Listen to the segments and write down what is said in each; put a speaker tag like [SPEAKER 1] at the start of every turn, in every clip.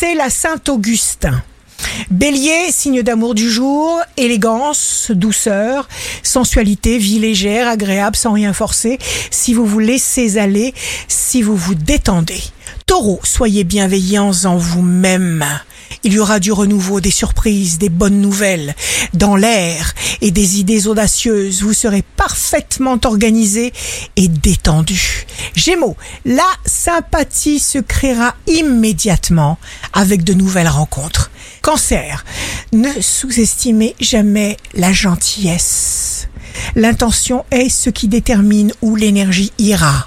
[SPEAKER 1] c'est la Saint-Augustin. Bélier, signe d'amour du jour, élégance, douceur, sensualité, vie légère, agréable, sans rien forcer, si vous vous laissez aller, si vous vous détendez. Taureau, soyez bienveillants en vous-même. Il y aura du renouveau, des surprises, des bonnes nouvelles dans l'air et des idées audacieuses. Vous serez parfaitement organisé et détendu. Gémeaux, la sympathie se créera immédiatement avec de nouvelles rencontres. Cancer, ne sous-estimez jamais la gentillesse. L'intention est ce qui détermine où l'énergie ira.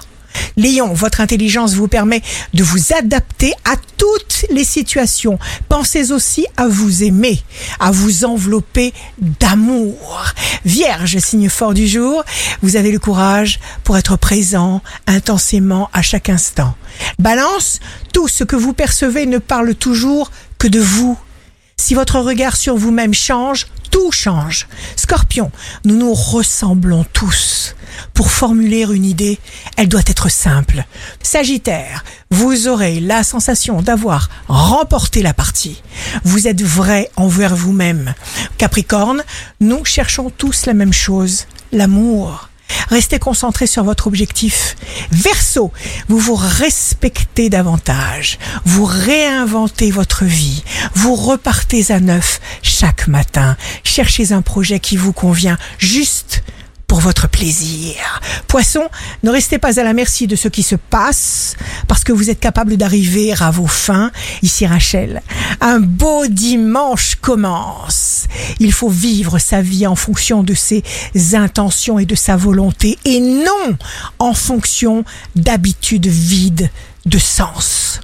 [SPEAKER 1] Lion, votre intelligence vous permet de vous adapter à toutes les situations. Pensez aussi à vous aimer, à vous envelopper d'amour. Vierge, signe fort du jour, vous avez le courage pour être présent intensément à chaque instant. Balance, tout ce que vous percevez ne parle toujours que de vous. Si votre regard sur vous-même change, tout change. Scorpion, nous nous ressemblons tous. Pour formuler une idée, elle doit être simple. Sagittaire, vous aurez la sensation d'avoir remporté la partie. Vous êtes vrai envers vous-même. Capricorne, nous cherchons tous la même chose, l'amour. Restez concentré sur votre objectif. Verseau, vous vous respectez davantage. Vous réinventez votre vie. Vous repartez à neuf chaque matin. Cherchez un projet qui vous convient juste votre plaisir. Poisson, ne restez pas à la merci de ce qui se passe parce que vous êtes capable d'arriver à vos fins. Ici Rachel, un beau dimanche commence. Il faut vivre sa vie en fonction de ses intentions et de sa volonté et non en fonction d'habitudes vides de sens.